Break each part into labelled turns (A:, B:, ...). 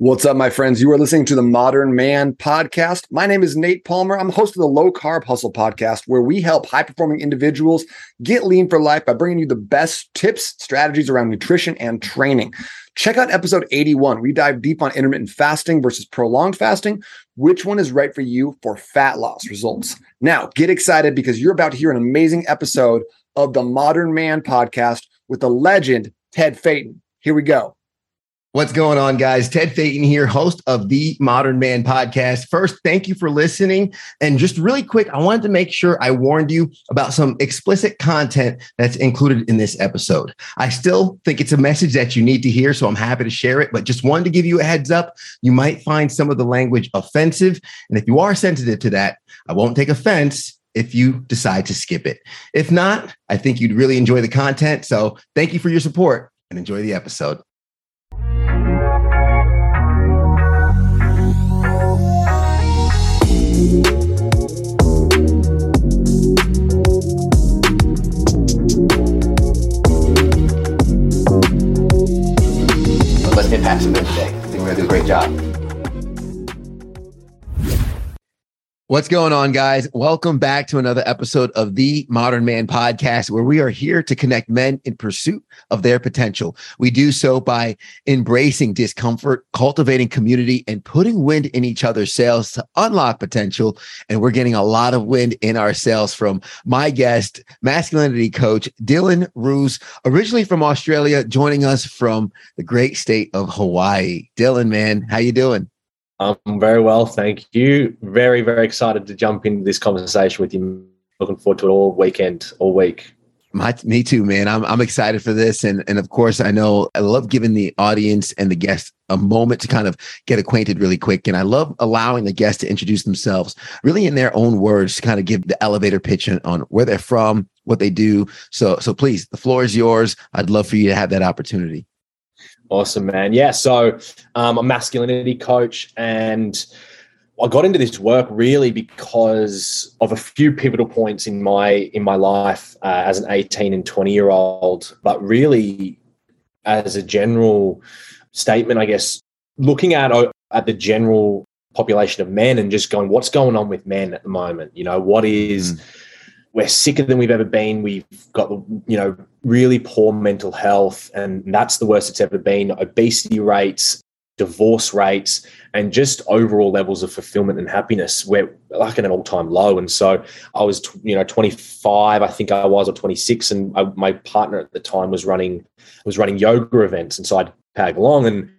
A: What's up, my friends? You are listening to the Modern Man podcast. My name is Nate Palmer. I'm host of the Low Carb Hustle podcast, where we help high performing individuals get lean for life by bringing you the best tips, strategies around nutrition and training. Check out episode 81. We dive deep on intermittent fasting versus prolonged fasting. Which one is right for you for fat loss results? Now, get excited because you're about to hear an amazing episode of the Modern Man podcast with the legend, Ted Phaeton. Here we go.
B: What's going on, guys? Ted Phaeton here, host of the Modern Man podcast. First, thank you for listening. And just really quick, I wanted to make sure I warned you about some explicit content that's included in this episode. I still think it's a message that you need to hear, so I'm happy to share it, but just wanted to give you a heads up. You might find some of the language offensive. And if you are sensitive to that, I won't take offense if you decide to skip it. If not, I think you'd really enjoy the content. So thank you for your support and enjoy the episode.
C: We're
B: What's going on, guys? Welcome back to another episode of the Modern Man Podcast, where we are here to connect men in pursuit of their potential. We do so by embracing discomfort, cultivating community, and putting wind in each other's sails to unlock potential. And we're getting a lot of wind in our sails from my guest, masculinity coach Dylan Roos, originally from Australia, joining us from the great state of Hawaii. Dylan, man, how you doing?
D: I'm very well, thank you. Very, very excited to jump into this conversation with you. Looking forward to it all weekend, all week.
B: My, me too, man. I'm I'm excited for this, and and of course, I know I love giving the audience and the guests a moment to kind of get acquainted really quick, and I love allowing the guests to introduce themselves, really in their own words, to kind of give the elevator pitch on where they're from, what they do. So so please, the floor is yours. I'd love for you to have that opportunity.
D: Awesome, man. Yeah. So um, I'm a masculinity coach and I got into this work really because of a few pivotal points in my in my life uh, as an 18 and 20 year old, but really as a general statement, I guess, looking at at the general population of men and just going, what's going on with men at the moment? You know, what is mm we're sicker than we've ever been. We've got, you know, really poor mental health, and that's the worst it's ever been. Obesity rates, divorce rates, and just overall levels of fulfillment and happiness. We're like at an all-time low. And so I was, you know, 25, I think I was, or 26, and I, my partner at the time was running was running yoga events, and so I'd tag along, and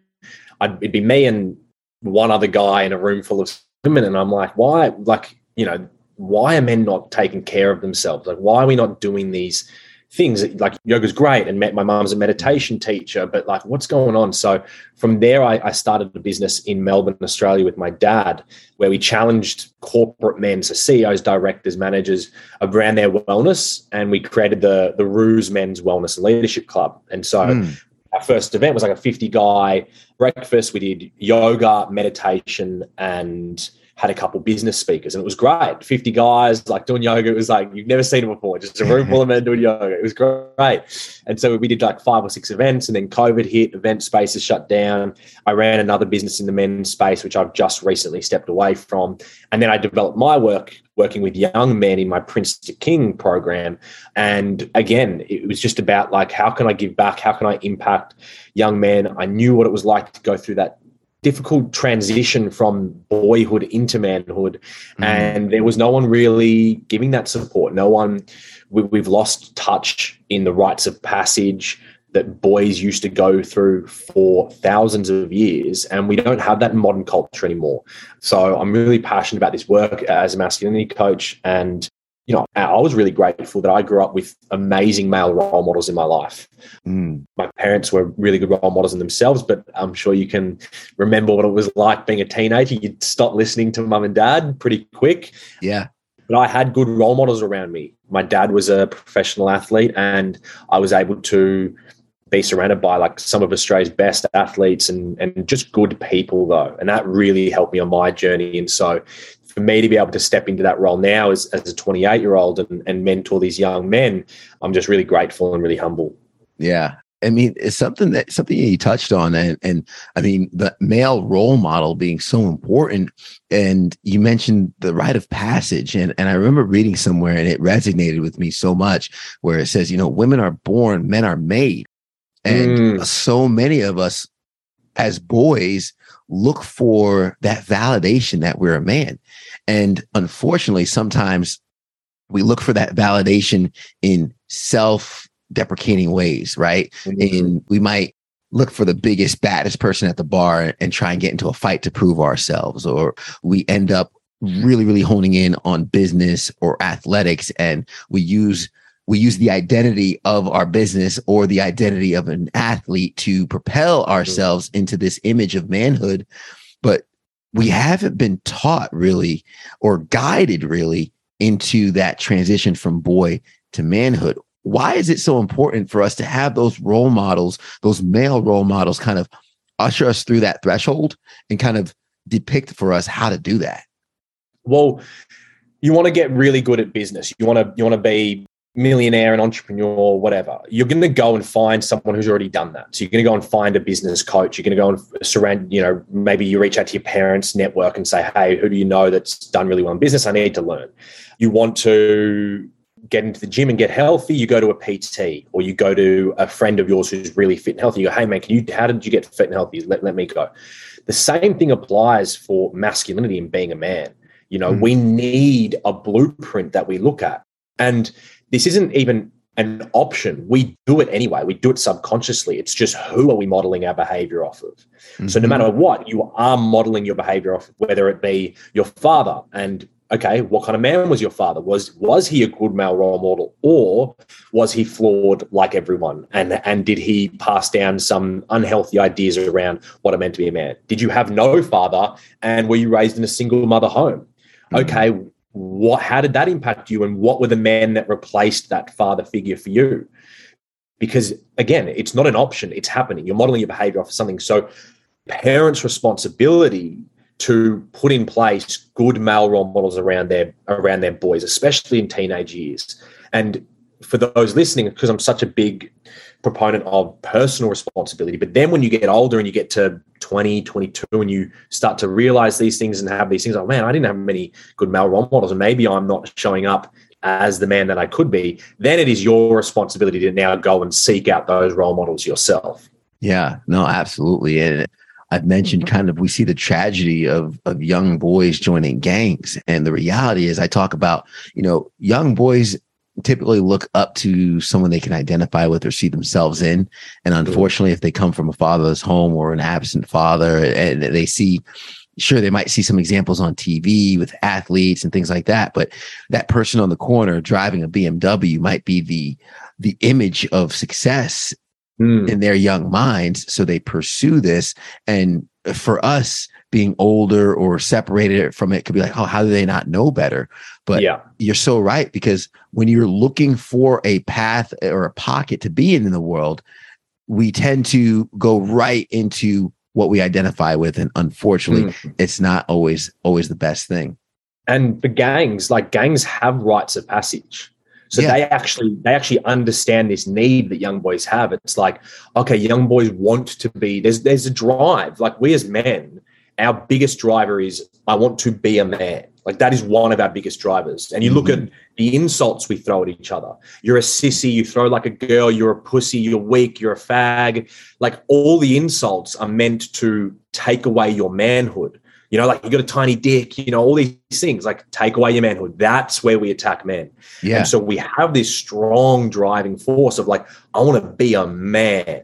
D: I'd, it'd be me and one other guy in a room full of women, and I'm like, why? Like, you know, why are men not taking care of themselves? Like, why are we not doing these things? Like, yoga's great, and met my mom's a meditation teacher, but like, what's going on? So, from there, I, I, started a business in Melbourne, Australia, with my dad, where we challenged corporate men, so CEOs, directors, managers, around their wellness, and we created the the Roos Men's Wellness and Leadership Club. And so, mm. our first event was like a fifty guy breakfast. We did yoga, meditation, and had a couple business speakers and it was great. 50 guys like doing yoga. It was like you've never seen it before, just a room full of men doing yoga. It was great. And so we did like five or six events and then COVID hit, event spaces shut down. I ran another business in the men's space, which I've just recently stepped away from. And then I developed my work working with young men in my Prince to King program. And again, it was just about like, how can I give back? How can I impact young men? I knew what it was like to go through that difficult transition from boyhood into manhood. Mm. and there was no one really giving that support. No one we, we've lost touch in the rites of passage that boys used to go through for thousands of years and we don't have that in modern culture anymore. So i'm really passionate about this work as a masculinity coach and you know, I was really grateful that I grew up with amazing male role models in my life. Mm. My parents were really good role models in themselves, but I'm sure you can remember what it was like being a teenager. You'd stop listening to mum and dad pretty quick.
B: Yeah.
D: But I had good role models around me. My dad was a professional athlete, and I was able to be surrounded by like some of Australia's best athletes and and just good people though. And that really helped me on my journey. And so for me to be able to step into that role now as, as a 28 year old and, and mentor these young men, I'm just really grateful and really humble.
B: Yeah. I mean, it's something that something you touched on, and and I mean, the male role model being so important. And you mentioned the rite of passage, and and I remember reading somewhere, and it resonated with me so much, where it says, you know, women are born, men are made, and mm. so many of us as boys look for that validation that we're a man, and unfortunately, sometimes we look for that validation in self deprecating ways, right? Mm-hmm. And we might look for the biggest, baddest person at the bar and try and get into a fight to prove ourselves, or we end up really, really honing in on business or athletics, and we use we use the identity of our business or the identity of an athlete to propel ourselves into this image of manhood, but we haven't been taught really or guided really into that transition from boy to manhood why is it so important for us to have those role models, those male role models, kind of usher us through that threshold and kind of depict for us how to do that?
D: Well, you want to get really good at business. You want to you want to be millionaire and entrepreneur, whatever. You're going to go and find someone who's already done that. So you're going to go and find a business coach. You're going to go and surround, you know, maybe you reach out to your parents' network and say, "Hey, who do you know that's done really well in business? I need to learn." You want to get into the gym and get healthy, you go to a PT or you go to a friend of yours who's really fit and healthy. You go, hey man, can you how did you get fit and healthy? Let, let me go. The same thing applies for masculinity and being a man. You know, mm. we need a blueprint that we look at. And this isn't even an option. We do it anyway. We do it subconsciously. It's just who are we modeling our behavior off of? Mm-hmm. So no mm-hmm. matter what, you are modeling your behavior off, whether it be your father and okay, what kind of man was your father? Was was he a good male role model, or was he flawed like everyone? And and did he pass down some unhealthy ideas around what it meant to be a man? Did you have no father, and were you raised in a single mother home? Mm-hmm. Okay, what? How did that impact you, and what were the men that replaced that father figure for you? Because again, it's not an option; it's happening. You're modeling your behavior off of something. So, parents' responsibility to put in place good male role models around their around their boys, especially in teenage years. And for those listening, because I'm such a big proponent of personal responsibility, but then when you get older and you get to 20, 22, and you start to realize these things and have these things, like, man, I didn't have many good male role models, and maybe I'm not showing up as the man that I could be, then it is your responsibility to now go and seek out those role models yourself.
B: Yeah, no, absolutely. And I've mentioned mm-hmm. kind of we see the tragedy of of young boys joining gangs, and the reality is I talk about you know young boys typically look up to someone they can identify with or see themselves in, and unfortunately, if they come from a fatherless home or an absent father, and they see sure they might see some examples on TV with athletes and things like that, but that person on the corner driving a BMW might be the the image of success mm. in their young minds. So they pursue this. And for us, being older or separated from it could be like, oh, how do they not know better? But yeah. you're so right because when you're looking for a path or a pocket to be in in the world, we tend to go right into what we identify with, and unfortunately, mm. it's not always always the best thing.
D: And the gangs, like gangs, have rites of passage. So yeah. they actually they actually understand this need that young boys have. It's like, okay, young boys want to be there's there's a drive. Like we as men, our biggest driver is I want to be a man. Like that is one of our biggest drivers. And you look mm-hmm. at the insults we throw at each other. You're a sissy, you throw like a girl, you're a pussy, you're weak, you're a fag. Like all the insults are meant to take away your manhood. You know, like you got a tiny dick, you know, all these things like take away your manhood. That's where we attack men. Yeah. And so we have this strong driving force of like, I want to be a man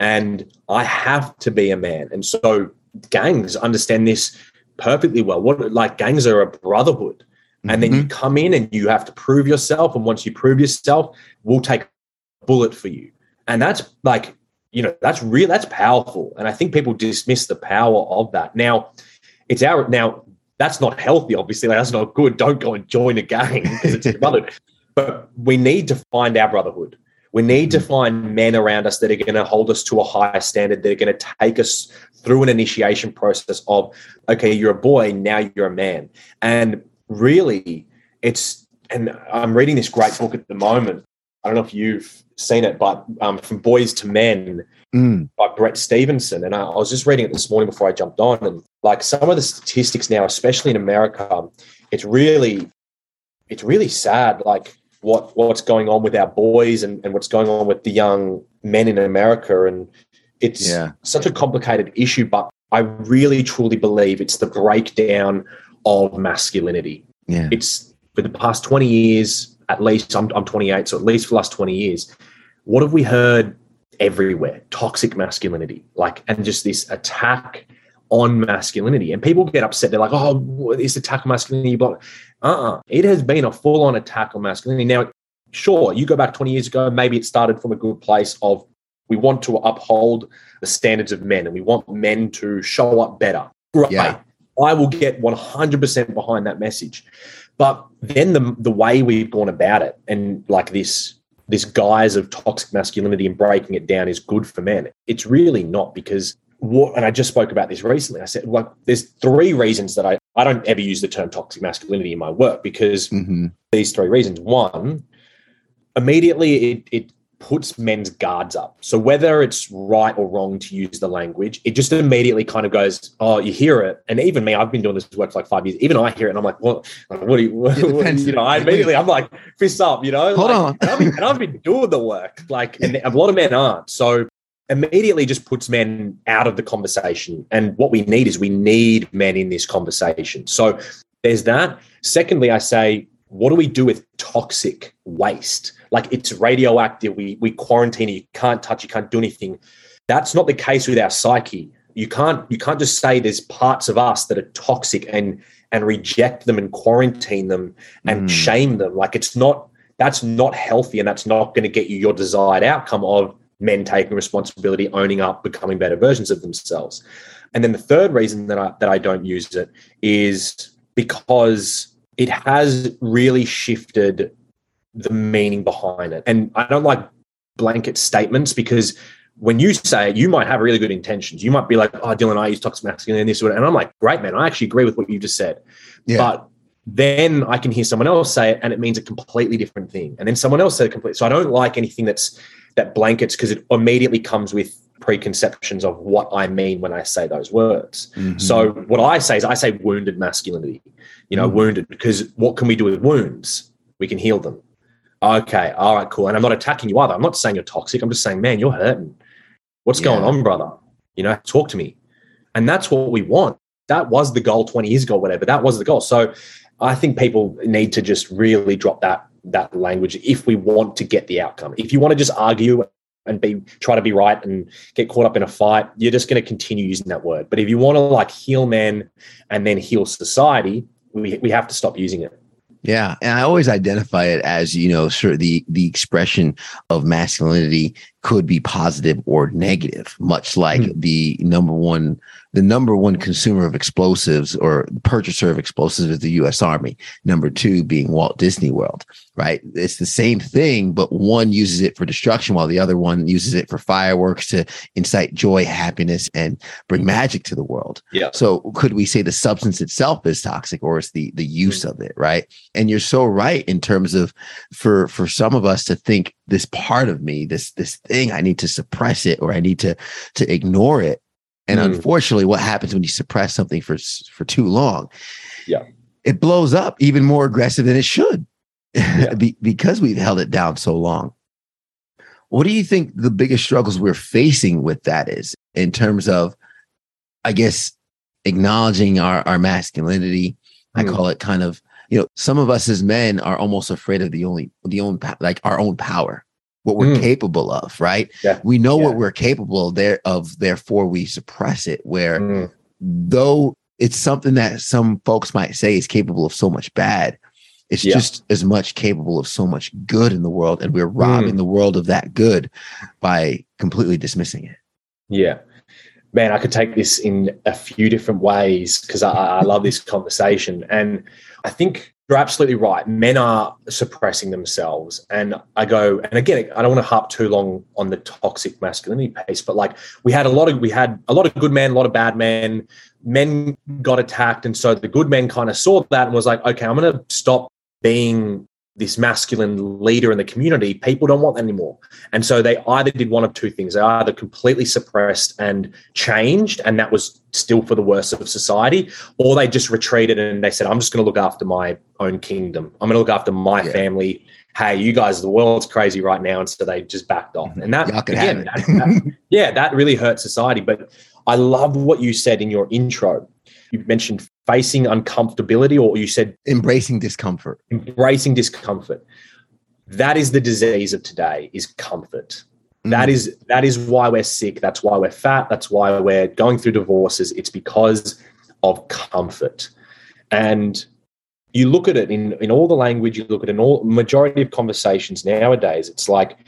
D: and I have to be a man. And so gangs understand this perfectly well. What like gangs are a brotherhood. And mm-hmm. then you mm-hmm. come in and you have to prove yourself. And once you prove yourself, we'll take a bullet for you. And that's like, you know, that's real, that's powerful. And I think people dismiss the power of that. Now, it's our now that's not healthy, obviously. Like, that's not good. Don't go and join a gang because it's your brotherhood. But we need to find our brotherhood. We need to mm. find men around us that are going to hold us to a higher standard, that are going to take us through an initiation process of, okay, you're a boy, now you're a man. And really, it's, and I'm reading this great book at the moment I don't know if you've seen it, but um, from Boys to Men
B: Mm.
D: by Brett Stephenson. And I, I was just reading it this morning before I jumped on. And like some of the statistics now, especially in America, it's really, it's really sad. Like what what's going on with our boys and, and what's going on with the young men in America. And it's
B: Yeah.
D: such a complicated issue, but I really truly believe it's the breakdown of masculinity
B: Yeah.
D: it's for the past 20 years at least I'm, I'm 28 so at least for the last 20 years what have we heard everywhere toxic masculinity like and just this attack on masculinity. And people get upset. They're like oh is attack on masculinity but uh-uh. It has been a full-on attack on masculinity. Now sure you go back 20 years ago maybe it started from a good place of we want to uphold the standards of men and we want men to show up better. Great.
B: Yeah.
D: i will get 100% behind that message. But then the the way we've gone about it and like this this guise of toxic masculinity and breaking it down is good for men. It's really not because what and I just spoke about this recently. I said like there's three reasons that I I don't ever use the term toxic masculinity in my work because
B: hmm
D: these three reasons. One, immediately it, it puts men's guards up. So whether it's right or wrong to use the language, it just immediately kind of goes, oh, you hear it. And even me, I've been doing this work for like five years. Even I hear it and I'm like, what, what do you, what, you know, I immediately, I'm like, fist up, you know?
B: Hold
D: like,
B: on.
D: And I've, been, and I've been doing the work. Like, and a lot of men aren't. So immediately just puts men out of the conversation. And what we need is we need men in this conversation. So there's that. Secondly, I say, what do we do with toxic waste? Like it's radioactive. We we quarantine it. You can't touch. You can't do anything. That's not the case with our psyche. You can't you can't just say there's parts of us that are toxic and and reject them and quarantine them and
B: Mm.
D: shame them. Like it's not that's not healthy and that's not going to get you your desired outcome of men taking responsibility, owning up, becoming better versions of themselves. And then the third reason that I that I don't use it is because it has really shifted the meaning behind it. And I don't like blanket statements because when you say it, you might have really good intentions. You might be like, oh, Dylan, I use toxic masculinity and this, and I'm like, great, man, I actually agree with what you just said.
B: Yeah.
D: But then I can hear someone else say it and it means a completely different thing. And then someone else said it completely. So I don't like anything that's that blankets because it immediately comes with preconceptions of what I mean when I say those words.
B: Mhm.
D: So what I say is I say wounded masculinity, you know,
B: Mm.
D: wounded because what can we do with wounds? We can heal them. Okay, all right, cool. And I'm not attacking you either. I'm not saying you're toxic. I'm just saying, man, you're hurting. What's going on, brother? You know, talk to me. And that's what we want. That was the goal 20 years ago, whatever. That was the goal. So I think people need to just really drop that that language if we want to get the outcome. If you want to just argue and be try to be right and get caught up in a fight, you're just going to continue using that word. But if you want to like heal men and then heal society, we we have to stop using it.
B: Yeah, and I always identify it as you know, sort of the the expression of masculinity could be positive or negative, much like
D: Hmm.
B: the number one the number one consumer of explosives or purchaser of explosives is the U.S. Army. Number two being Walt Disney World. Right? It's the same thing, but one uses it for destruction while the other one uses it for fireworks to incite joy, happiness, and bring magic to the world.
D: Yeah.
B: So could we say the substance itself is toxic, or it's the the use of it, right? and you're so right in terms of for for some of us to think this part of me this this thing i need to suppress it or i need to to ignore it and
D: Mm.
B: unfortunately what happens when you suppress something for for too long
D: Yeah.
B: it blows up even more aggressive than it should
D: Yeah.
B: Be, because we've held it down so long what do you think the biggest struggles we're facing with that is in terms of i guess acknowledging our our masculinity i
D: Mm.
B: call it kind of you know some of us as men are almost afraid of the only the own like our own power what we're
D: Mm.
B: capable of right
D: Yeah.
B: we know what we're capable of there of therefore we suppress it where
D: Mm.
B: though it's something that some folks might say is capable of so much bad it's
D: Yeah.
B: just as much capable of so much good in the world and we're robbing the world of that good by completely dismissing it
D: Yeah. Man, I could take this in a few different ways because I, I love this conversation. And I think you're absolutely right. Men are suppressing themselves. And I go, and again, I don't want to harp too long on the toxic masculinity piece, but like we had a lot of we had a lot of good men, a lot of bad men. Men got attacked. And so the good men kind of saw that and was like, okay, I'm gonna stop being this masculine leader in the community, people don't want that anymore. And so they either did one of two things. They either completely suppressed and changed, and that was still for the worse of society, or they just retreated and they said, I'm just going to look after my own kingdom. I'm going to look after my yeah. family. Hey, you guys, the world's crazy right now. And so they just backed off. And that, again, that, that, yeah, that really hurt society. But I love what you said in your intro. You mentioned facing uncomfortability, or you said
B: embracing discomfort.
D: Embracing discomfort. That is the disease of today is comfort. Mm. That is that is why we're sick. That's why we're fat. That's why we're going through divorces. It's because of comfort. And you look at it in, in all the language, you look at it in all majority of conversations nowadays, it's like,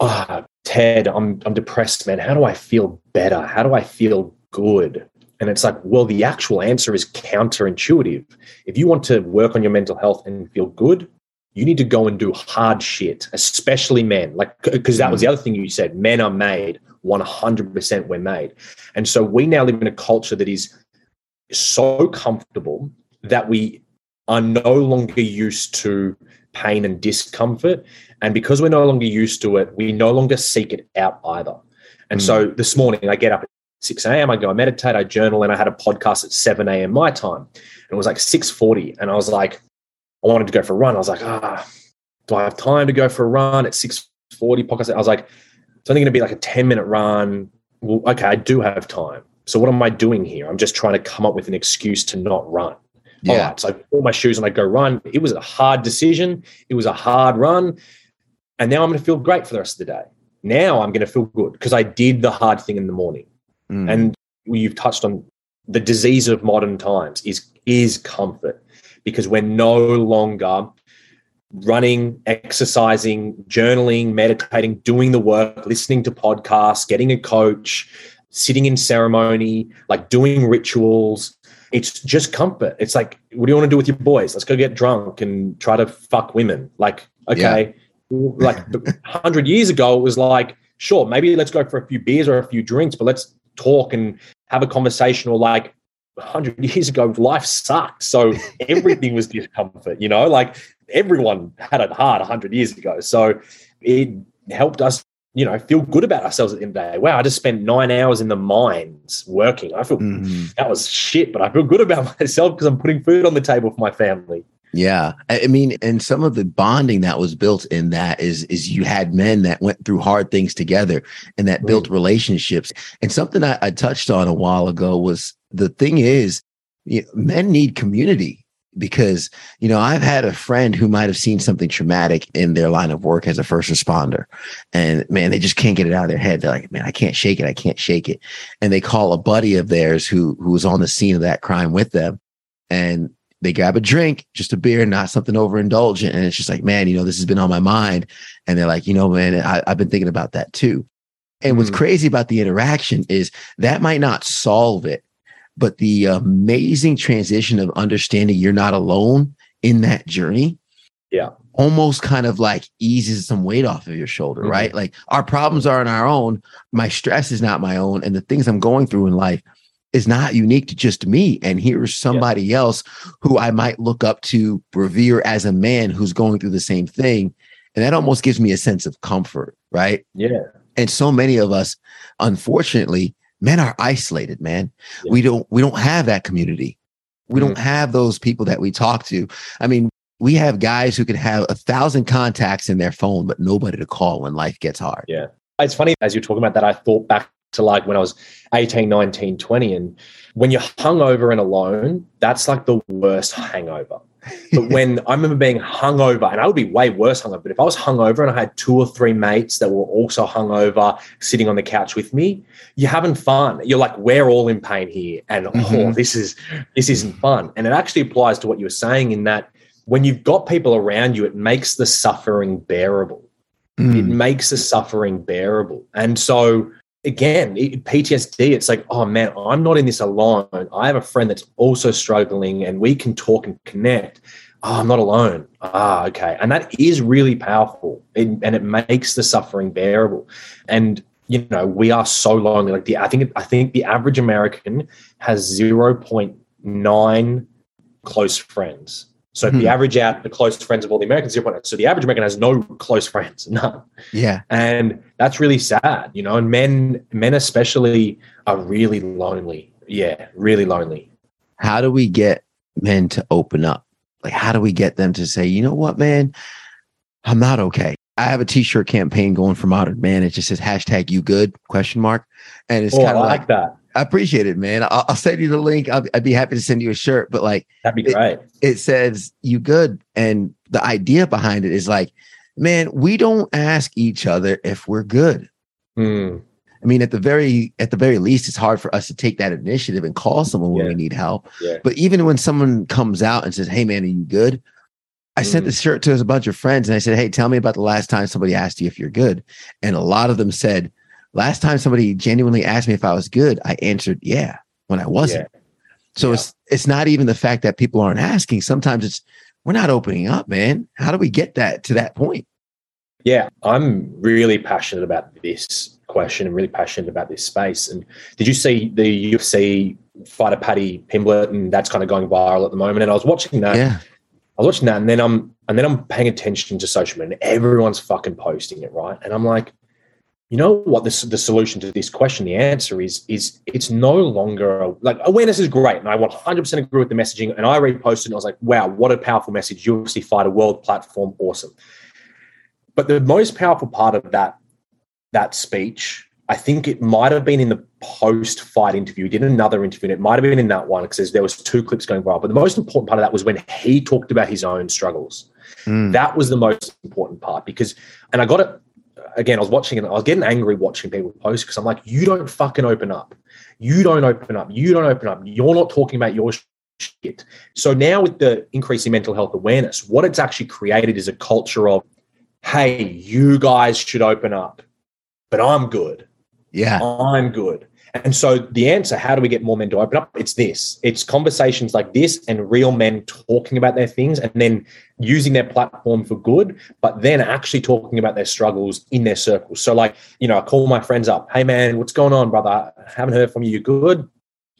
D: oh, Ted, I'm I'm depressed, man. How do I feel better? How do I feel good? And it's like, well, the actual answer is counterintuitive. If you want to work on your mental health and feel good, you need to go and do hard shit, especially men. Like, because that was the other thing you said men are made, 100% we're made. And so we now live in a culture that is so comfortable that we are no longer used to pain and discomfort. And because we're no longer used to it, we no longer seek it out either. And mm. so this morning I get up 6 a.m. I go, I meditate, I journal, and I had a podcast at 7 a.m. my time. And it was like 6:40. And I was like, I wanted to go for a run. I was like, ah, do I have time to go for a run at 6:40 podcast? I was like, it's only going to be like a 10 minute run. Well, okay, I do have time. So what am I doing here? I'm just trying to come up with an excuse to not run. Yeah. All right. So I pull my shoes and I go run. It was a hard decision. It was a hard run. And now I'm going to feel great for the rest of the day. Now I'm going to feel good because I did the hard thing in the morning. Mm. And you've touched on the disease of modern times is is comfort because we're no longer running, exercising, journaling, meditating, doing the work, listening to podcasts, getting a coach, sitting in ceremony, like doing rituals. It's just comfort. It's like, what do you want to do with your boys? Let's go get drunk and try to fuck women. Like, okay, yeah. like 100 years ago, it was like, sure, maybe let's go for a few beers or a few drinks, but let's talk and have a conversation or like 100 years ago life sucked. So everything was discomfort you know? Like everyone had it hard 100 years ago. So it helped us you know feel good about ourselves at the end of the day. Wow i just spent nine hours in the mines working. I feel mm-hmm. that was shit but i feel good about myself because i'm putting food on the table for my family
B: yeah. I mean, and some of the bonding that was built in that is is you had men that went through hard things together and that built relationships. And something I, I, touched on a while ago was the thing is you know, men need community because you know I've had a friend who might have seen something traumatic in their line of work as a first responder. And man they just can't get it out of their head. They're like man I can't shake it. I can't shake it. And they call a buddy of theirs who who was on the scene of that crime with them. And they grab a drink, just a beer, not something overindulgent. And it's just like, man, you know, this has been on my mind. And they're like, you know, man, I, have been thinking about that too. And mm what's crazy about the interaction is that might not solve it, but the amazing transition of understanding you're not alone in that journey.
D: Yeah.
B: Almost kind of like eases some weight off of your shoulder, mm-hmm. right? Like our problems aren't our own. My stress is not my own. And the things I'm going through in life is not unique to just me. And here's somebody yeah. else who I might look up to, revere as a man who's going through the same thing. And that almost gives me a sense of comfort, right?
D: Yeah.
B: And so many of us, unfortunately, men are isolated, man. Yeah. We don't we don't have that community. We mm don't have those people that we talk to. I mean, we have guys who can have a thousand contacts in their phone, but nobody to call when life gets hard.
D: Yeah. It's funny as you're talking about that, I thought back to like when I was 18, 19, 20. And when you're hungover and alone, that's like the worst hangover. But when I remember being hungover, and I would be way worse hungover, but if I was hungover and I had two or three mates that were also hungover sitting on the couch with me, you're having fun. You're like, we're all in pain here. And oh, mm-hmm. oh, this is this isn't fun. And it actually applies to what you were saying in that when you've got people around you, it makes the suffering bearable. Mm. It makes the suffering bearable. And so again, PTSD, it's like, oh man, I'm not in this alone. I have a friend that's also struggling and we can talk and connect. Oh, I'm not alone. Ah, okay. And that is really powerful and it makes the suffering bearable. And you know, we are so lonely. Like the I think I think the average American has 0.9 close friends. So if
B: Hmm.
D: you average out the close friends of all the Americans, 0.8. So the average American has no close friends, none.
B: Yeah.
D: And that's really sad, you know. And men, men especially, are really lonely. Yeah, really lonely.
B: How do we get men to open up? Like, how do we get them to say, you know what, man, I'm not okay. I have a t-shirt campaign going for modern man. It just says hashtag you good question mark. And it's
D: oh,
B: kind of
D: like,
B: like,
D: that.
B: I appreciate it, man. I'll, I'll send you the link. I'll, I'd be happy to send you a shirt, but like
D: That'd be great.
B: it says you good. And the idea behind it is like, man, we don't ask each other if we're good.
D: Hmm.
B: I mean, at the very at the very least, it's hard for us to take that initiative and call someone when
D: Yeah.
B: we need help.
D: Yeah.
B: But even when someone comes out and says, "Hey, man, are you good?" I sent
D: Mm.
B: this shirt to a bunch of friends and I said, "Hey, tell me about the last time somebody asked you if you're good." And a lot of them said, "Last time somebody genuinely asked me if I was good, I answered, yeah, when I wasn't." So
D: Yeah.
B: it's it's not even the fact that people aren't asking. Sometimes it's we're not opening up, man. How do we get that to that point?
D: Yeah, I'm really passionate about this question and really passionate about this space. And did you see the UFC fighter Paddy Pimblett and that's kind of going viral at the moment? And I was watching that.
B: Yeah.
D: I was watching that, and then I'm and then I'm paying attention to social media. And everyone's fucking posting it, right? And I'm like, you know what? This the solution to this question. The answer is is it's no longer like awareness is great, and I 100 percent agree with the messaging. And I reposted, and I was like, wow, what a powerful message! UFC fighter world platform, awesome. But the most powerful part of that that speech, I think it might have been in the post-fight interview. He did another interview, and it might have been in that one because there was two clips going viral. But the most important part of that was when he talked about his own struggles.
B: Mm.
D: That was the most important part because, and I got it again. I was watching it. I was getting angry watching people post because I'm like, you don't fucking open up. You don't open up. You don't open up. You're not talking about your shit. So now with the increase in mental health awareness, what it's actually created is a culture of, hey, you guys should open up, but I'm good.
B: Yeah.
D: I'm good. And so the answer, how do we get more men to open up? It's this. It's conversations like this and real men talking about their things and then using their platform for good, but then actually talking about their struggles in their circles. So like, you know, I call my friends up, hey man, what's going on, brother? I haven't heard from you. You good?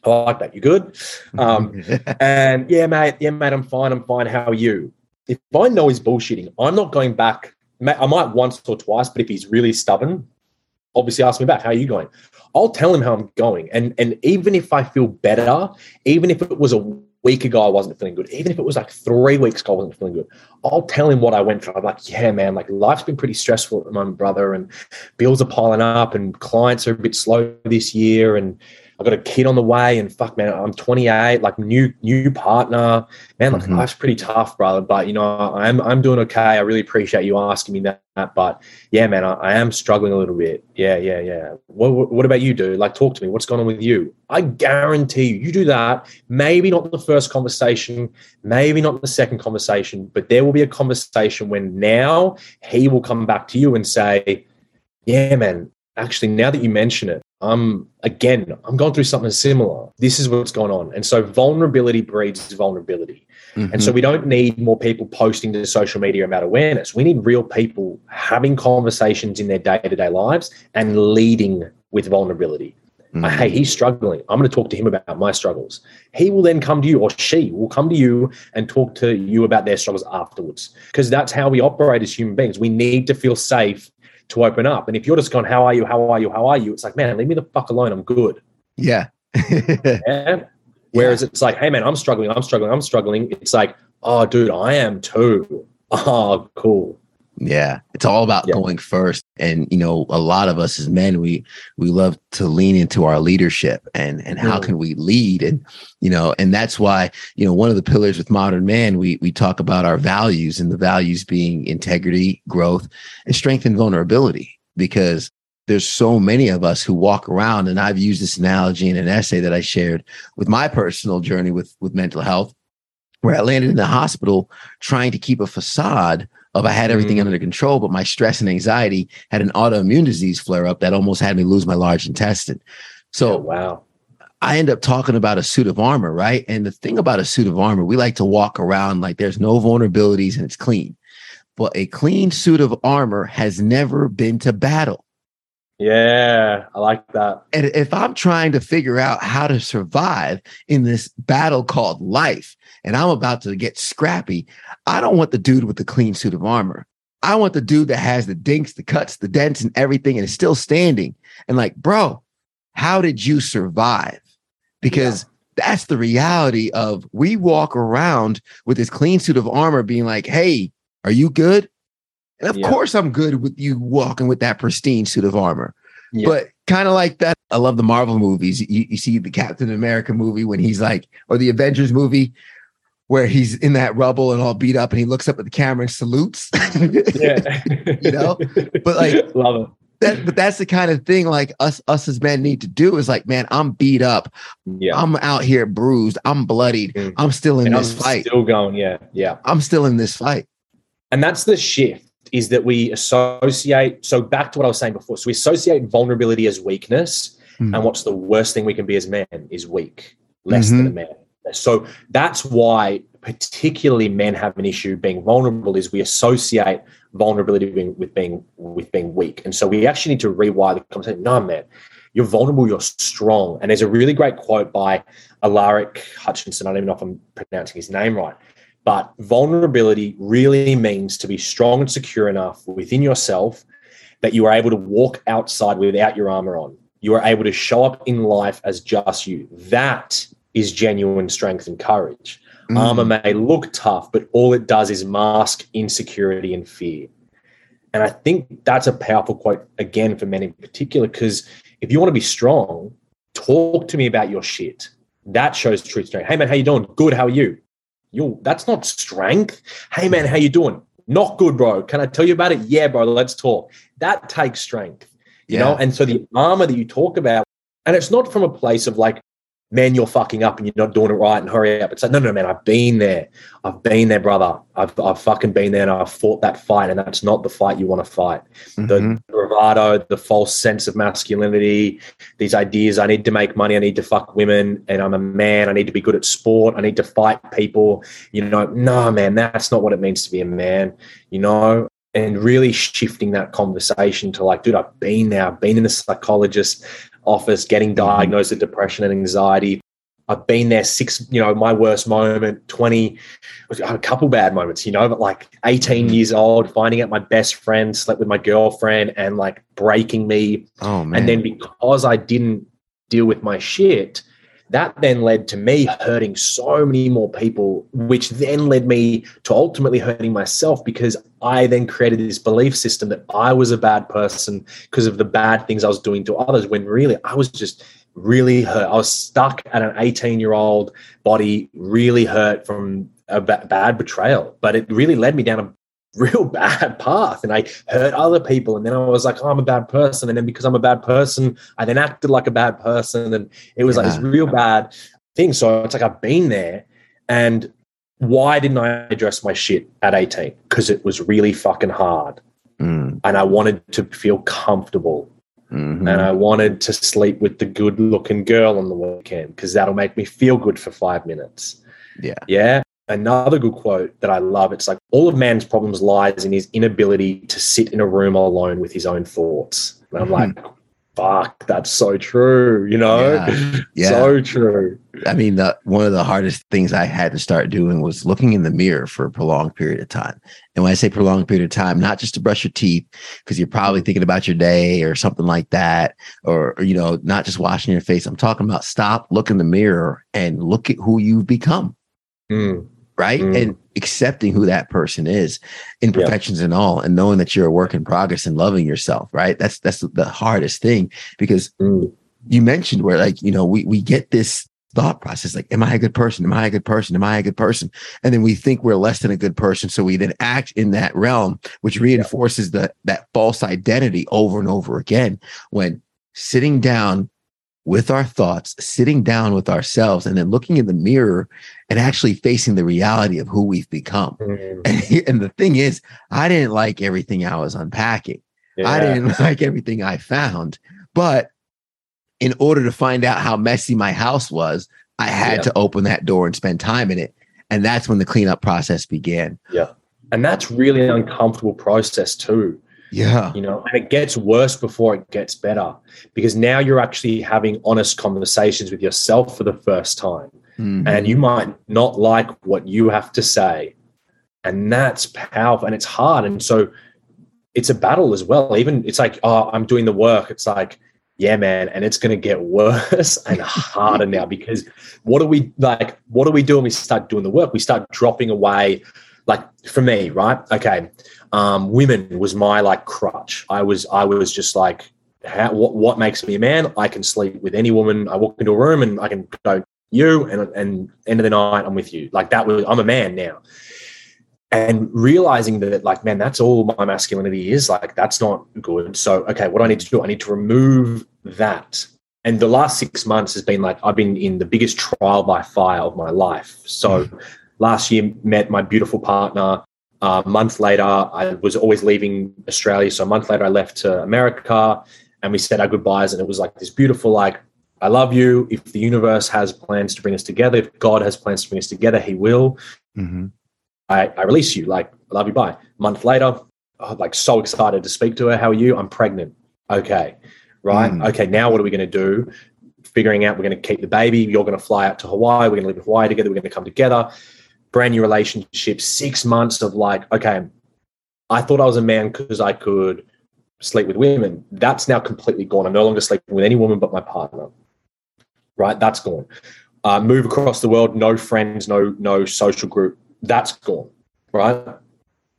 D: I like that. You good? Um, and yeah, mate, yeah, mate, I'm fine. I'm fine. How are you? If I know he's bullshitting, I'm not going back. I might once or twice, but if he's really stubborn, obviously ask me back. How are you going? I'll tell him how I'm going. And and even if I feel better, even if it was a week ago I wasn't feeling good, even if it was like three weeks ago I wasn't feeling good, I'll tell him what I went through. I'm like, yeah, man, like life's been pretty stressful at the moment, brother, and bills are piling up, and clients are a bit slow this year, and I've got a kid on the way, and fuck, man, I'm 28, like new new partner, man, like
B: Mhm.
D: life's pretty tough, brother. But you know, I'm I'm doing okay. I really appreciate you asking me that. But yeah, man, I, I am struggling a little bit. Yeah, yeah, yeah. What, what what about you, dude? Like, talk to me. What's going on with you? I guarantee you, you do that. Maybe not the first conversation, maybe not the second conversation, but there will be a conversation when now he will come back to you and say, "Yeah, man, actually, now that you mention it, I'm again, I'm going through something similar. This is what's going on." And so, vulnerability breeds vulnerability. And so we don't need more people posting to social media about awareness. We need real people having conversations in their day to day lives and leading with vulnerability.
B: Mhm.
D: Uh, Hey, he's struggling. I'm going to talk to him about my struggles. He will then come to you, or she will come to you and talk to you about their struggles afterwards. Because that's how we operate as human beings. We need to feel safe to open up. And if you're just going, How are you? How are you? How are you? It's like, Man, leave me the fuck alone. I'm good.
B: yeah.
D: Yeah. Whereas it's like, hey man, I'm struggling, I'm struggling, I'm struggling. It's like, oh dude, I am too. Oh, cool.
B: Yeah, it's all about
D: Yeah.
B: going first. And you know, a lot of us as men, we we love to lean into our leadership and and how
D: Mm.
B: can we lead? And you know, and that's why, you know, one of the pillars with modern man, we we talk about our values and the values being integrity, growth, and strength and vulnerability. Because there's so many of us who walk around, and I've used this analogy in an essay that I shared with my personal journey with with mental health, where I landed in the hospital trying to keep a facade of I had everything
D: Mm.
B: under control, but my stress and anxiety had an autoimmune disease flare up that almost had me lose my large intestine. So
D: Oh, wow.
B: I end up talking about a suit of armor, right? And the thing about a suit of armor, we like to walk around like there's no vulnerabilities and it's clean. But a clean suit of armor has never been to battle.
D: Yeah, I like that.
B: And if I'm trying to figure out how to survive in this battle called life, and I'm about to get scrappy, I don't want the dude with the clean suit of armor. I want the dude that has the dinks, the cuts, the dents, and everything, and is still standing. And like, bro, how did you survive? Because yeah. that's the reality of we walk around with this clean suit of armor being like, hey, are you good? And of yeah. course, I'm good with you walking with that pristine suit of armor. Yeah. But kind of like that, I love the Marvel movies. You, you see the Captain America movie when he's like, or the Avengers movie where he's in that rubble and all beat up and he looks up at the camera and salutes. yeah. you know? But like
D: love it.
B: That, but that's the kind of thing like us us as men need to do is like man i'm beat up yeah i'm out here bruised i'm bloodied mm. i'm still in and this
D: I'm
B: fight
D: still going yeah yeah
B: i'm still in this fight
D: and that's the shift is that we associate so back to what i was saying before so we associate vulnerability as weakness mm. and what's the worst thing we can be as men is weak less mm-hmm. than a man so that's why particularly men have an issue being vulnerable is we associate vulnerability with being with being weak. And so we actually need to rewire the conversation. No, man, you're vulnerable, you're strong. And there's a really great quote by Alaric Hutchinson. I don't even know if I'm pronouncing his name right. But vulnerability really means to be strong and secure enough within yourself that you are able to walk outside without your armor on. You are able to show up in life as just you. That is genuine strength and courage. Mm. Armor may look tough, but all it does is mask insecurity and fear. And I think that's a powerful quote again for men in particular, because if you want to be strong, talk to me about your shit. That shows truth strength. Hey man, how you doing? Good. How are you? You. That's not strength. Hey man, how you doing? Not good, bro. Can I tell you about it? Yeah, bro. Let's talk. That takes strength. You yeah. know. And so the armor that you talk about, and it's not from a place of like, man, you're fucking up and you're not doing it right and hurry up. It's like, no, no, man, I've been there. I've been there, brother. I've, I've fucking been there and I've fought that fight. And that's not the fight you want to fight. Mm-hmm. The bravado, the false sense of masculinity, these ideas I need to make money, I need to fuck women, and I'm a man, I need to be good at sport, I need to fight people. You know, no, man, that's not what it means to be a man, you know? And really shifting that conversation to like, dude, I've been there, I've been in the psychologist, office, getting mm-hmm. diagnosed with depression and anxiety. I've been there six, you know, my worst moment, 20, a couple bad moments, you know, but like 18 mm-hmm. years old, finding out my best friend slept with my girlfriend and like breaking me.
B: Oh, man.
D: And then because I didn't deal with my shit, that then led to me hurting so many more people, which then led me to ultimately hurting myself because I then created this belief system that I was a bad person because of the bad things I was doing to others, when really I was just really hurt. I was stuck at an 18 year old body, really hurt from a bad betrayal. But it really led me down a real bad path and I hurt other people. And then I was like, oh, I'm a bad person. And then because I'm a bad person, I then acted like a bad person. And it was yeah. like this real bad thing. So it's like I've been there. And why didn't I address my shit at 18? Because it was really fucking hard. Mm. And I wanted to feel comfortable. Mm-hmm. And I wanted to sleep with the good looking girl on the weekend because that'll make me feel good for five minutes.
B: Yeah.
D: Yeah another good quote that I love. It's like all of man's problems lies in his inability to sit in a room alone with his own thoughts. And I'm like, mm-hmm. fuck, that's so true, you know? Yeah. yeah. So true.
B: I mean, the, one of the hardest things I had to start doing was looking in the mirror for a prolonged period of time. And when I say prolonged period of time, not just to brush your teeth, because you're probably thinking about your day or something like that, or, or, you know, not just washing your face. I'm talking about stop, look in the mirror and look at who you've become. Mm right? Mm. And accepting who that person is, imperfections yeah. and all, and knowing that you're a work in progress and loving yourself, right? That's that's the hardest thing because mm. you mentioned where like you know we we get this thought process like am i a good person am i a good person am i a good person and then we think we're less than a good person so we then act in that realm which reinforces yeah. the that false identity over and over again when sitting down with our thoughts, sitting down with ourselves, and then looking in the mirror and actually facing the reality of who we've become. Mm. And, and, the thing is, I didn't like everything I was unpacking. Yeah. I didn't like everything I found. But in order to find out how messy my house was, I had yeah. to open that door and spend time in it. And that's when the cleanup process began.
D: Yeah. And that's really an uncomfortable process too.
B: Yeah.
D: You know, and it gets worse before it gets better because now you're actually having honest conversations with yourself for the first time.
B: Mhm.
D: And you might not like what you have to say. And that's powerful and it's hard. And so it's a battle as well. Even it's like, oh, I'm doing the work. It's like, yeah, man. And it's going to get worse and harder now because what do we like? What do we do when we start doing the work? We start dropping away. Like for me, right? Okay. Um, women was my like crutch. I was, I was just like, how, what, what makes me a man? I can sleep with any woman. I walk into a room and I can go, you, and, and end of the night, I'm with you. Like that was, I'm a man now and realizing that like man that's all my masculinity is like that's not good so okay what do i need to do i need to remove that and the last six months has been like i've been in the biggest trial by fire of my life so last year met my beautiful partner uh, a month later i was always leaving australia so a month later i left to america and we said our goodbyes and it was like this beautiful like i love you if the universe has plans to bring us together if god has plans to bring us together he will
B: Mhm.
D: I, I release you. Like, I love you. Bye. A month later, I'm like so excited to speak to her. How are you? I'm pregnant. Okay. Right.
B: Mm.
D: Okay. Now what are we going to do? Figuring out we're going to keep the baby. You're going to fly out to Hawaii. We're going to live in Hawaii together. We're going to come together. Brand new relationship. Six months of like, okay, I thought I was a man because I could sleep with women. That's now completely gone. I'm no longer sleeping with any woman but my partner. Right. That's gone. Uh, move across the world. No friends. No no social group that's gone, right?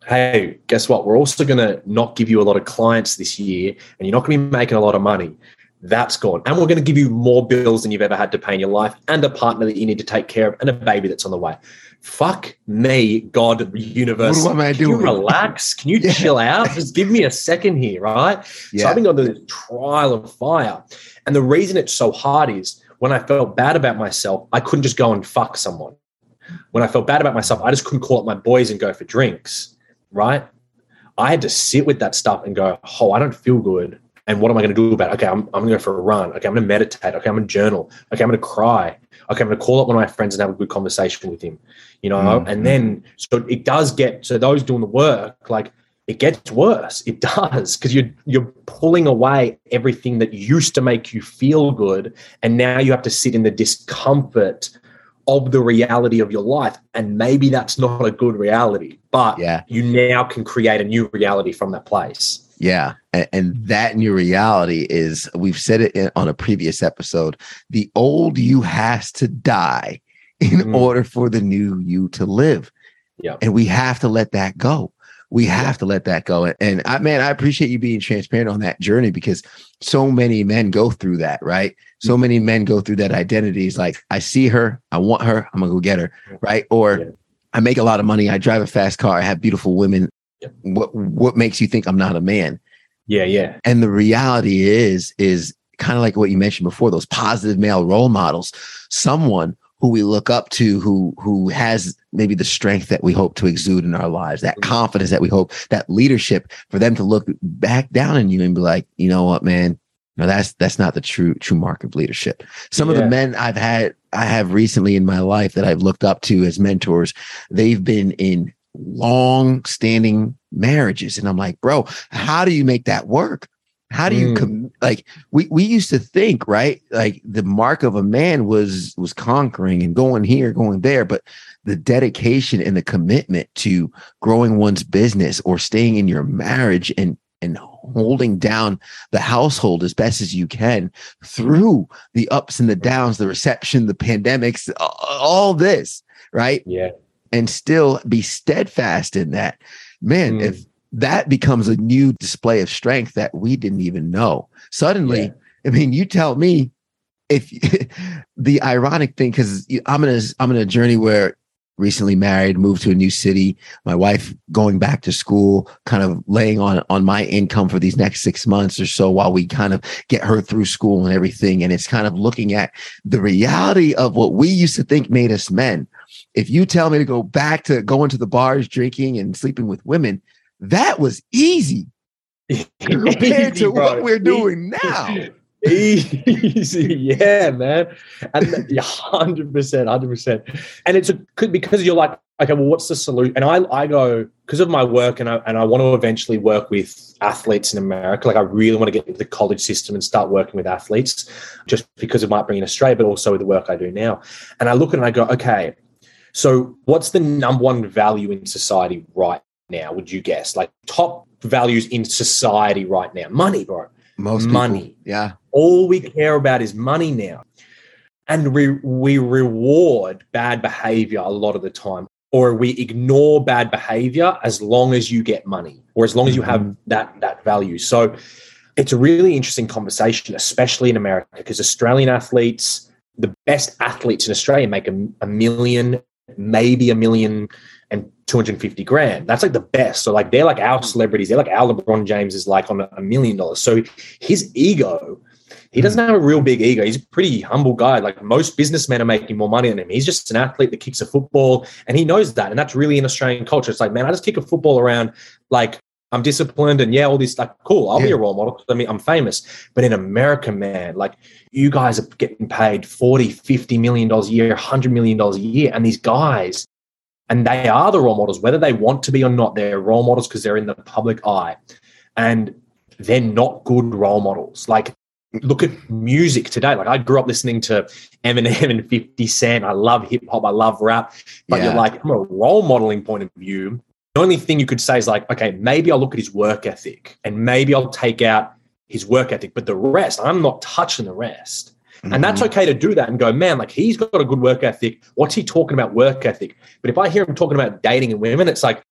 D: Hey, guess what? We're also going to not give you a lot of clients this year, and you're not going to be making a lot of money. That's gone. And we're going to give you more bills than you've ever had to pay in your life, and a partner that you need to take care of, and a baby that's on the way. Fuck me, God, universe.
B: What am I
D: Can you relax? Can you
B: Yeah.
D: chill out? Just give me a second here, right? So
B: Yeah.
D: I've been going through this trial of fire. And the reason it's so hard is when I felt bad about myself, I couldn't just go and fuck someone. When I felt bad about myself, I just couldn't call up my boys and go for drinks, right? I had to sit with that stuff and go, oh, I don't feel good. And what am I going to do about it? Okay, I'm, I'm going to go for a run. Okay, I'm going to meditate. Okay, I'm going to journal. Okay, I'm going to cry. Okay, I'm going to call up one of my friends and have a good conversation with him. You know,
B: Mhm.
D: and then so it does get so those doing the work, like it gets worse. It does because you're you're pulling away everything that used to make you feel good, and now you have to sit in the discomfort of the reality of your life. And maybe that's not a good reality, but
B: Yeah.
D: you now can create a new reality from that place.
B: Yeah. And, and that new reality is, we've said it in, on a previous episode the old you has to die in
D: Mm.
B: order for the new you to live.
D: Yeah.
B: And we have to let that go. We have to let that go. And I, man, I appreciate you being transparent on that journey because so many men go through that, right? So many men go through that identity. It's like, I see her, I want her, I'm gonna go get her, right? Or
D: Yeah.
B: I make a lot of money, I drive a fast car, I have beautiful women.
D: Yeah.
B: What what makes you think I'm not a man?
D: Yeah, yeah.
B: And the reality is, is kind of like what you mentioned before, those positive male role models, someone who we look up to who who has maybe the strength that we hope to exude in our lives, that
D: Mhm.
B: confidence that we hope, that leadership for them to look back down on you and be like, you know what, man, no, that's that's not the true true mark of leadership. Some of the men I've had I have recently in my life that I've looked up to as mentors, they've been in long standing marriages. And I'm like, bro, how do you make that work? How do you
D: Mm.
B: com- like we we used to think, right? Like the mark of a man was was conquering and going here, going there, but the dedication and the commitment to growing one's business or staying in your marriage and and holding down the household as best as you can through the ups and the downs, the reception, the pandemics, all this, right?
D: Yeah.
B: And still be steadfast in that. Man,
D: Mm.
B: if that becomes a new display of strength that we didn't even know. Suddenly,
D: Yeah.
B: I mean, you tell me if the ironic thing cuz I'm in a I'm in a journey where recently married, moved to a new city, my wife going back to school, kind of laying on on my income for these next 6 months or so while we kind of get her through school and everything and it's kind of looking at the reality of what we used to think made us men if you tell me to go back to going to the bars, drinking and sleeping with women, that was easy compared
D: Easy,
B: to
D: bro.
B: what we're doing now.
D: Easy, yeah, man, and yeah, hundred percent, hundred percent. And it's a, could because you're like, okay, well, what's the solution? And I, I go because of my work, and I and I want to eventually work with athletes in America. Like I really want to get into the college system and start working with athletes, just because it might bring in Australia, but also with the work I do now. And I look at it and I go, okay, so what's the number one value in society right now? Would you guess? Like top values in society right now? Money, bro.
B: Most
D: money.
B: people- yeah.
D: All we care about is money now. And we, we reward bad behavior a lot of the time, or we ignore bad behavior as long as you get money or as long as you have mm-hmm. that, that value. So it's a really interesting conversation, especially in America, because Australian athletes, the best athletes in Australia make a, a million, maybe a million and 250 grand. That's like the best. So like they're like our hmm. celebrities. They're like our LeBron James is like on a, a million dollars. So his ego, he doesn't hmm. have a real big ego. He's a pretty humble guy. Like most businessmen are making more money than him. He's just an athlete that kicks a football and he knows that. And that's really in Australian culture. It's like, man, I just kick a football around. Like I'm disciplined and yeah, all this like cool. I'll be a role model. I mean, I'm famous. But in America, man, like you guys are getting paid 40, 50 million dollars a year, 100 million dollars a year. And these guys, and they are the role models, whether they want to be or not, they're role models because they're in the public eye. And they're not good role models. Like, look at music today. Like, I grew up listening to Eminem and 50 Cent. I love hip hop. I love rap. But
B: Yeah.
D: you're like, from a role modeling point of view, the only thing you could say is like, okay, maybe I'll look at his work ethic and maybe I'll take out his work ethic, but the rest, I'm not touching the rest. And that's
B: Mhm.
D: okay to do that and go, man, like he's got a good work ethic. What's he talking about work ethic? But if I hear him talking about dating and women, it's like,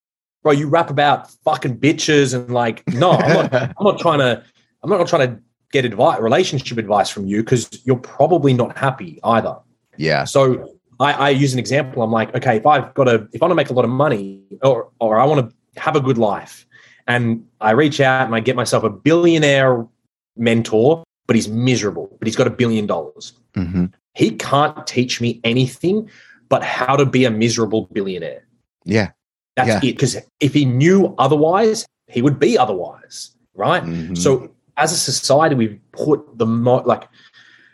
D: bro, you rap about fucking bitches and like, no, I'm not, I'm not trying to, I'm not trying to get advice, relationship advice from you because you're probably not happy either.
B: yeah.
D: So I, I use an example. I'm like, okay, if I've got to, if I want to make a lot of money or, or I want to have a good life and I reach out and I get myself a billionaire mentor, but he's miserable, but he's got a billion dollars.
B: Mhm.
D: He can't teach me anything but how to be a miserable billionaire.
B: Yeah.
D: That's
B: Yeah.
D: it. Because if he knew otherwise, he would be otherwise, right?
B: Mhm.
D: So as a society, we've put the mo- like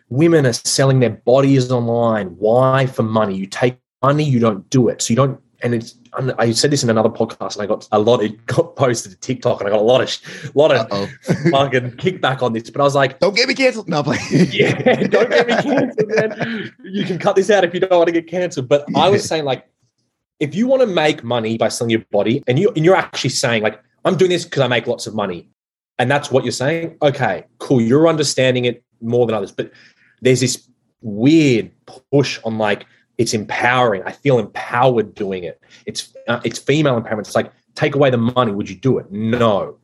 D: women are selling their bodies online. Why? For money. You take money, you don't do it. So you don't. And it's. I said this in another podcast, and I got a lot. It got posted to TikTok, and I got a lot of, lot of fucking kickback on this. But I was like,
B: Don't get me canceled. No, play.
D: yeah, don't get me cancelled, man. You can cut this out if you don't want to get cancelled. But I was saying, like, if you want to make money by selling your body, and you and you're actually saying, like, I'm doing this because I make lots of money, and that's what you're saying. Okay, cool. You're understanding it more than others, but there's this weird push on like it's empowering. I feel empowered doing it. It's uh, it's female empowerment. It's like take away the money. Would you do it? No.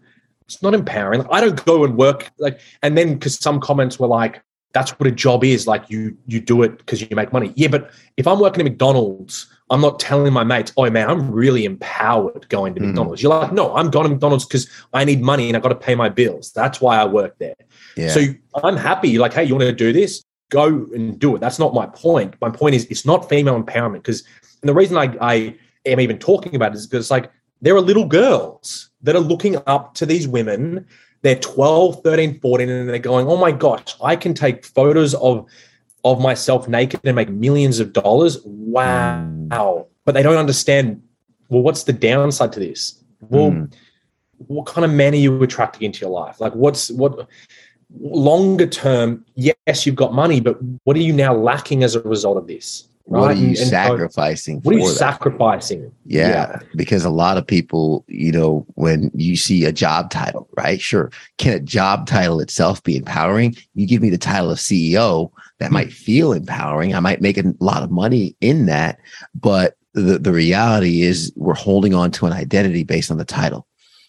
D: It's not empowering. Like, I don't go and work like, and then because some comments were like, "That's what a job is." Like you you do it because you make money. Yeah, but if I'm working at McDonald's, I'm not telling my mates, "Oh man, I'm really empowered going to
B: Mhm.
D: McDonald's." You're like, "No, I'm going to McDonald's because I need money and I got to pay my bills. That's why I work there."
B: Yeah.
D: So I'm happy. You're like, hey, you want to do this? Go and do it. That's not my point. My point is it's not female empowerment because the reason I, I am even talking about it is because like there are little girls that are looking up to these women. They're 12, 13, 14, and they're going, oh my gosh, I can take photos of of myself naked and make millions of dollars. Wow. But they don't understand, well, what's the downside to this? Well,
B: Mm.
D: what kind of men are you attracting into your life? Like, what's what longer term? Yes, you've got money, but what are you now lacking as a result of this?
B: what are you
D: And- so-
B: sacrificing?
D: what are you
B: that?
D: sacrificing?
B: Yeah, because a lot of people, you know, when you see a job title, right? Sure. Can a job title itself be empowering? You give me the title of CEO, that might feel empowering. I might make a lot of money in that. But the, the reality is we're holding on to an identity based on the title.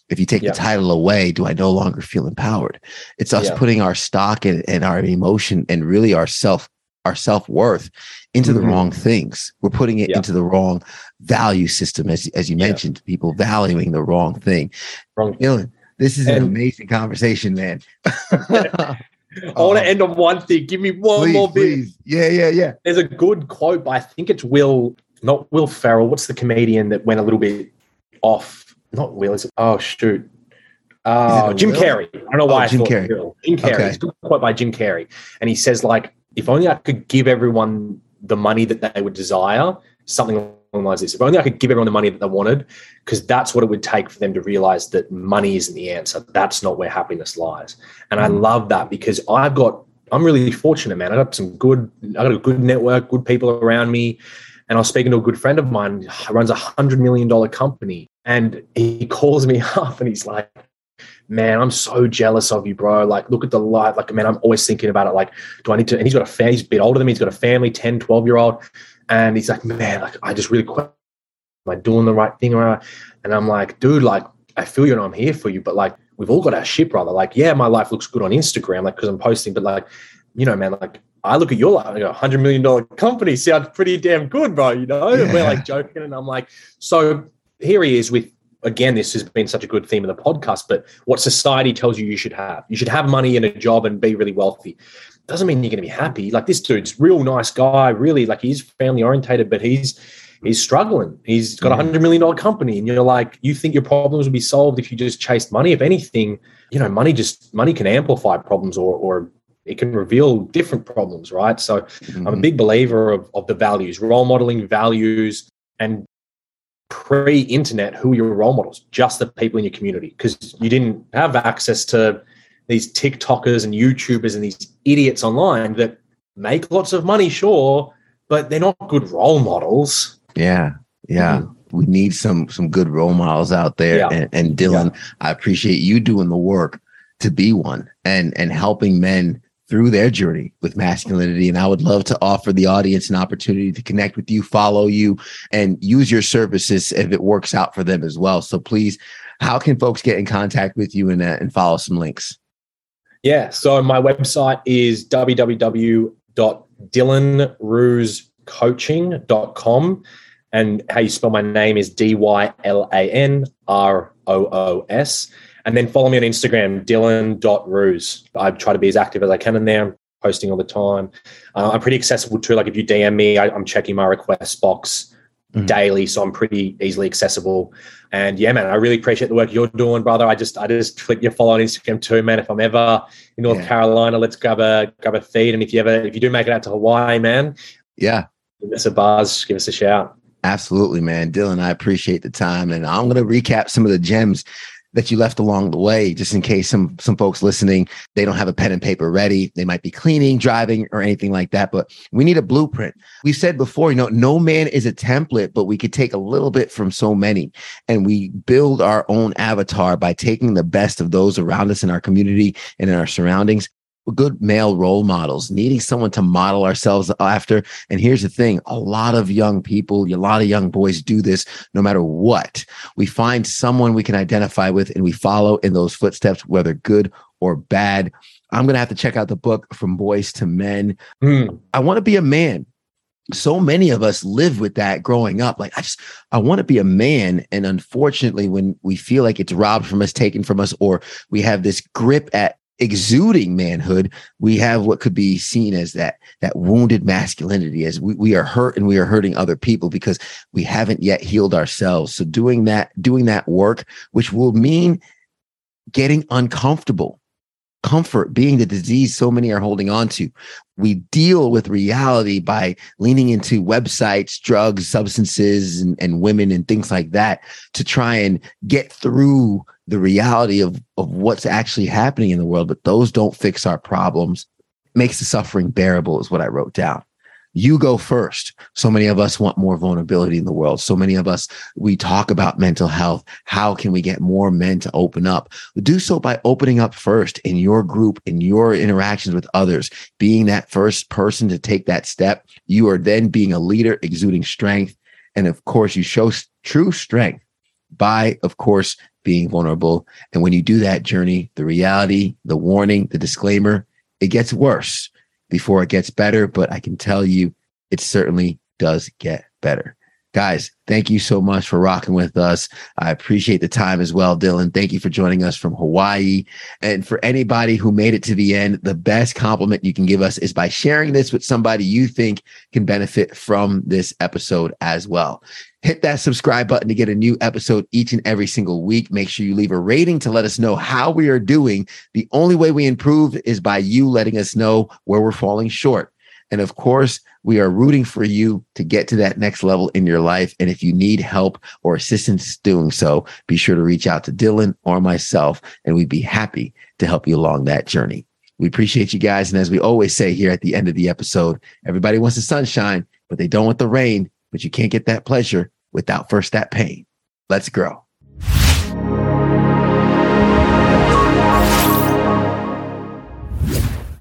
B: If you take
D: Yeah.
B: the title away, do I no longer feel empowered? It's us
D: Yeah.
B: putting our stock and, and our emotion and really our self, our self-worth into the
D: Mhm.
B: wrong things. We're putting it
D: Yeah.
B: into the wrong value system, as as you mentioned, people valuing the wrong thing.
D: Wrong.
B: Dylan, this is an amazing conversation, man.
D: I want to end on one thing. Give me one
B: please,
D: more bit.
B: Yeah, yeah, yeah.
D: There's a good quote, I think it's Will, not Will Ferrell. What's the comedian that went a little bit off? Not Will. Is it? Oh shoot. Uh, Jim
B: Will?
D: Carrey. I don't know
B: Oh,
D: why. I
B: Jim
D: thought
B: Carrey.
D: Will. Jim Carrey.
B: Okay.
D: It's a good quote by Jim Carrey, and he says like, "If only I could give everyone the money that they would desire." Something normalize this. If only I could give everyone the money that they wanted, because that's what it would take for them to realize that money isn't the answer. That's not where happiness lies. And I mm. love that because I've got, I'm really fortunate, man. I got some good, I got a good network, good people around me. And I was speaking to a good friend of mine, who runs a hundred million dollar company. And he calls me up and he's like, man, I'm so jealous of you, bro. Like, look at the life. Like, man, I'm always thinking about it. Like, do I need to? And he's got a family, he's a bit older than me. He's got a family, 10, 12 year old. And he's like, man, like, I just really quit. Am I doing the right thing? Or, and I'm like, dude, like, I feel you and I'm here for you. But like, we've all got our shit, brother. Like, yeah, my life looks good on Instagram, like, because I'm posting, but like, you know, man, like, I look at your life, like a hundred million dollar company sounds pretty damn good, bro. You know, yeah. and we're like joking, and I'm like, so here he is with again, this has been such a good theme of the podcast, but what society tells you you should have. You should have money and a job and be really wealthy. Doesn't mean you're going to be happy. Like this dude's real nice guy, really like he's family orientated, but he's he's struggling. He's got a hundred million dollar company, and you're like, you think your problems would be solved if you just chased money? If anything, you know, money just money can amplify problems or or it can reveal different problems, right? So mm-hmm. I'm a mm-hmm. big believer of, of the values, role modeling values, and pre-internet, who were your role models? Just the people in your community, because you didn't have access to these TikTokers and YouTubers and these idiots online that make lots of money, sure, but they're not good role models.
B: Yeah, yeah. Mm-hmm. We need some some good role models out there. Yeah. And, and Dylan, yeah. I appreciate you doing the work to be one and and helping men through their journey with masculinity. And I would love to offer the audience an opportunity to connect with you, follow you, and use your services if it works out for them as well. So please, how can folks get in contact with you and, uh, and follow some links?
D: Yeah. So my website is www.dylanroos.coaching.com. And how you spell my name is D Y L A N R O O S. And then follow me on Instagram, dylan.roos. I try to be as active as I can in there. I'm posting all the time. Uh, I'm pretty accessible too. Like if you DM me, I, am checking my request box mm-hmm. daily. So I'm pretty easily accessible. And yeah, man, I really appreciate the work you're doing, brother. I just I just click your follow on Instagram too, man. If I'm ever in North yeah. Carolina, let's grab a grab a feed. And if you ever if you do make it out to Hawaii, man,
B: yeah,
D: give us a buzz, give us a shout.
B: Absolutely, man. Dylan, I appreciate the time. And I'm going to recap some of the gems that you left along the way, just in case some some folks listening they don't have a pen and paper ready. They might be cleaning, driving, or anything like that. But we need a blueprint. We said before, you know, no man is a template, but we could take a little bit from so many, and we build our own avatar by taking the best of those around us in our community and in our surroundings good male role models, needing someone to model ourselves after. And here's the thing a lot of young people, a lot of young boys do this no matter what. We find someone we can identify with and we follow in those footsteps, whether good or bad. I'm going to have to check out the book From Boys to Men. Mm. I want to be a man. So many of us live with that growing up. Like, I just, I want to be a man. And unfortunately, when we feel like it's robbed from us, taken from us, or we have this grip at exuding manhood, we have what could be seen as that that wounded masculinity as we, we are hurt and we are hurting other people because we haven't yet healed ourselves. So doing that, doing that work, which will mean getting uncomfortable. Comfort being the disease so many are holding on to. We deal with reality by leaning into websites, drugs, substances, and, and women and things like that to try and get through the reality of, of what's actually happening in the world, but those don't fix our problems. Makes the suffering bearable, is what I wrote down. You go first. So many of us want more vulnerability in the world. So many of us, we talk about mental health. How can we get more men to open up? Do so by opening up first in your group, in your interactions with others, being that first person to take that step. You are then being a leader, exuding strength. And of course, you show true strength by, of course, being vulnerable. And when you do that journey, the reality, the warning, the disclaimer, it gets worse before it gets better. But I can tell you, it certainly does get better. Guys, thank you so much for rocking with us. I appreciate the time as well, Dylan. Thank you for joining us from Hawaii. And for anybody who made it to the end, the best compliment you can give us is by sharing this with somebody you think can benefit from this episode as well. Hit that subscribe button to get a new episode each and every single week. Make sure you leave a rating to let us know how we are doing. The only way we improve is by you letting us know where we're falling short. And of course, we are rooting for you to get to that next level in your life. And if you need help or assistance doing so, be sure to reach out to Dylan or myself, and we'd be happy to help you along that journey. We appreciate you guys. And as we always say here at the end of the episode, everybody wants the sunshine, but they don't want the rain. But you can't get that pleasure without first that pain. Let's grow.